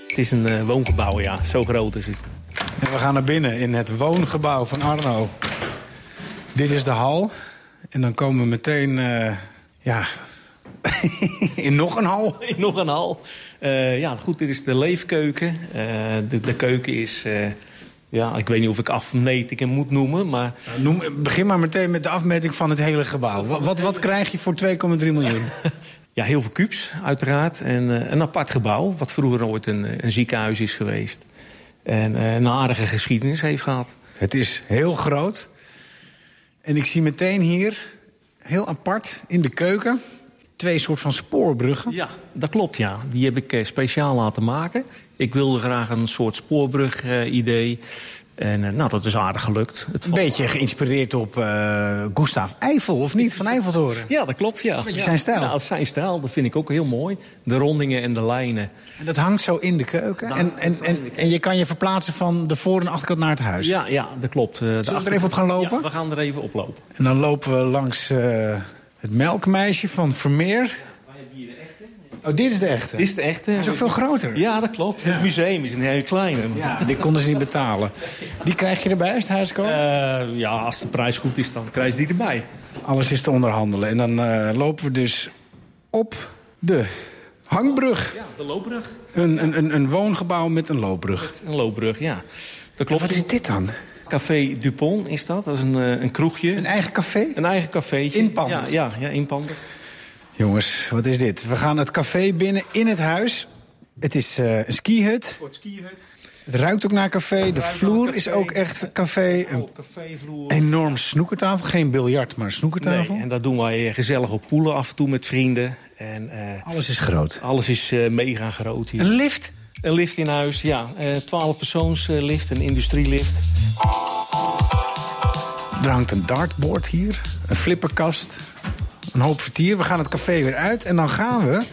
het is een woongebouw, ja. Zo groot is het. En we gaan naar binnen in het woongebouw van Arno. Dit is de hal. En dan komen we meteen, uh, ja, [LAUGHS] in nog een hal. In nog een hal. Uh, ja, goed, dit is de leefkeuken. Uh, de, de, keuken is, ja, ik weet niet of ik afmetingen moet noemen, maar... Noem, begin maar meteen met de afmeting van het hele gebouw. Wat, wat, wat krijg je voor 2,3 miljoen? [LAUGHS] Ja, heel veel kubus, uiteraard. En een apart gebouw, wat vroeger ooit een, een ziekenhuis is geweest. En een aardige geschiedenis heeft gehad. Het is heel groot. En ik zie meteen hier, heel apart, in de keuken... twee soort van spoorbruggen. Ja, dat klopt, ja. Die heb ik uh, speciaal laten maken. Ik wilde graag een soort spoorbrug-idee... Uh, en uh, nou, dat is aardig gelukt. Het een beetje geïnspireerd op uh, Gustav Eiffel, of niet? Van Eiffeltoren. Ja, dat klopt, ja. Dat is ja. zijn stijl. Ja, dat is zijn stijl. Dat vind ik ook heel mooi. De rondingen en de lijnen. En dat hangt zo in de keuken. Nou, en, en, en, en, je kan je verplaatsen van de voor- en achterkant naar het huis. Ja, ja dat klopt. Uh, Zullen we er even op gaan lopen? Ja, we gaan er even op lopen. En dan lopen we langs het melkmeisje van Vermeer. Oh, dit is de echte? Dit is de echte. Is ook veel groter. Ja, dat klopt. Ja. Het museum is een heel klein. Ja, die konden ze niet betalen. Die krijg je erbij als het huis komt? Uh, ja, als de prijs goed is, dan krijg je die erbij. Alles is te onderhandelen. En dan uh, lopen we dus op de hangbrug. Ja, de loopbrug. Een, een, een, een woongebouw met een loopbrug. Met een loopbrug, ja. Dat klopt. En wat is dit dan? Café Dupont is dat. Dat is een, een kroegje. Een eigen café? Een eigen cafeetje. Inpandig? Ja, ja, ja inpandig. Jongens, wat is dit? We gaan het café binnen in het huis. Het is uh, een skihut. skihut. Het ruikt ook naar café. De vloer café. is ook echt café. Een cafévloer. enorm snoekertafel. Geen biljart, maar een snoekertafel. Nee, en dat doen wij gezellig op poelen af en toe met vrienden. En, uh, alles is groot. Alles is uh, mega groot hier. Een lift? Een lift in huis, ja. 12 persoons lift, een industrielift. Er hangt een dartboard hier, een flipperkast, een hoop vertier. We gaan het café weer uit en dan gaan we...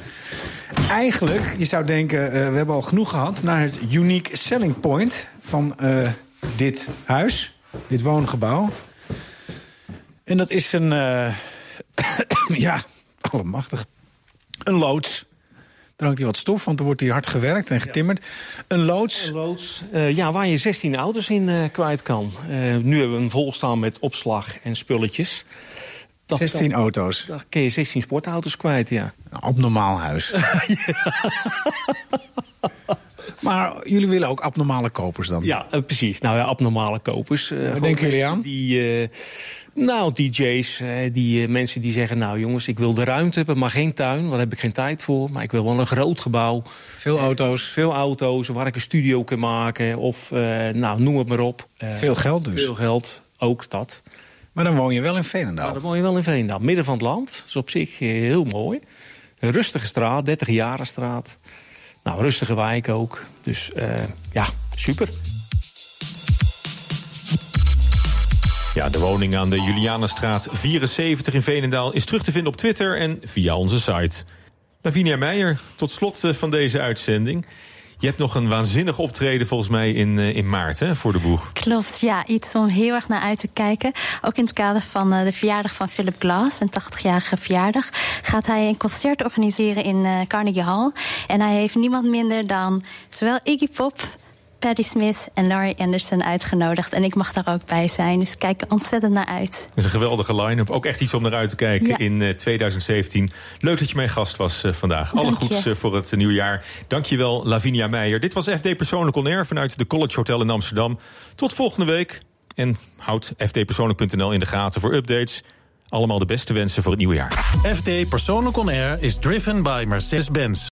Eigenlijk, je zou denken, eh, we hebben al genoeg gehad... naar het unique selling point van eh, dit huis, dit woongebouw. En dat is een, eh, [COUGHS] ja, [COUGHS] allemachtig, een loods. Er hangt wat stof, want er wordt hier hard gewerkt en getimmerd. Een loods. Een loods. Eh, ja, waar je 16 auto's in eh, kwijt kan. Eh, nu hebben we hem vol staan met opslag en spulletjes. 16 auto's. Dan kun je 16 sportauto's kwijt, ja. Een abnormaal huis. [LAUGHS] [LAUGHS] Maar jullie willen ook abnormale kopers dan? Ja, eh, precies. Nou ja, abnormale kopers. eh, gewoon denken jullie aan? Die, eh, nou, DJ's, die mensen die zeggen... nou jongens, ik wil de ruimte hebben, maar geen tuin. Want daar heb ik geen tijd voor. Maar ik wil wel een groot gebouw. Veel auto's. Veel auto's, waar ik een studio kan maken. Of, nou, noem het maar op. Veel geld dus. Veel geld, ook dat. Maar dan woon je wel in Veenendaal. Maar dan woon je wel in Veenendaal. Midden van het land. Dat is op zich heel mooi. Een rustige straat, 30 jaren straat. Nou, rustige wijk ook. Dus eh, ja, super. Ja, de woning aan de Julianenstraat 74 in Veenendaal is terug te vinden op Twitter en via onze site. Lavinia Meijer, tot slot eh, van deze uitzending. Je hebt nog een waanzinnig optreden volgens mij in, eh, in maart hè, voor de boeg. Klopt, ja. Iets om heel erg naar uit te kijken. Ook in het kader van eh, de verjaardag van Philip Glass, een 80-jarige verjaardag, gaat hij een concert organiseren in eh, Carnegie Hall. En hij heeft niemand minder dan zowel Iggy Pop, Patti Smith en Laurie Anderson uitgenodigd. En ik mag daar ook bij zijn, dus ik kijk er ontzettend naar uit. Dat is een geweldige line-up. Ook echt iets om naar uit te kijken Ja. in eh, 2017. Leuk dat je mijn gast was eh, vandaag. Alle Dank goeds eh, voor het nieuwe jaar. Dankjewel, Lavinia Meijer. Dit was FD Persoonlijk On Air vanuit de College Hotel in Amsterdam. Tot volgende week. En houd fdpersoonlijk.nl in de gaten voor updates. Allemaal de beste wensen voor het nieuwe jaar. FD Persoonlijk On Air is driven by Mercedes-Benz.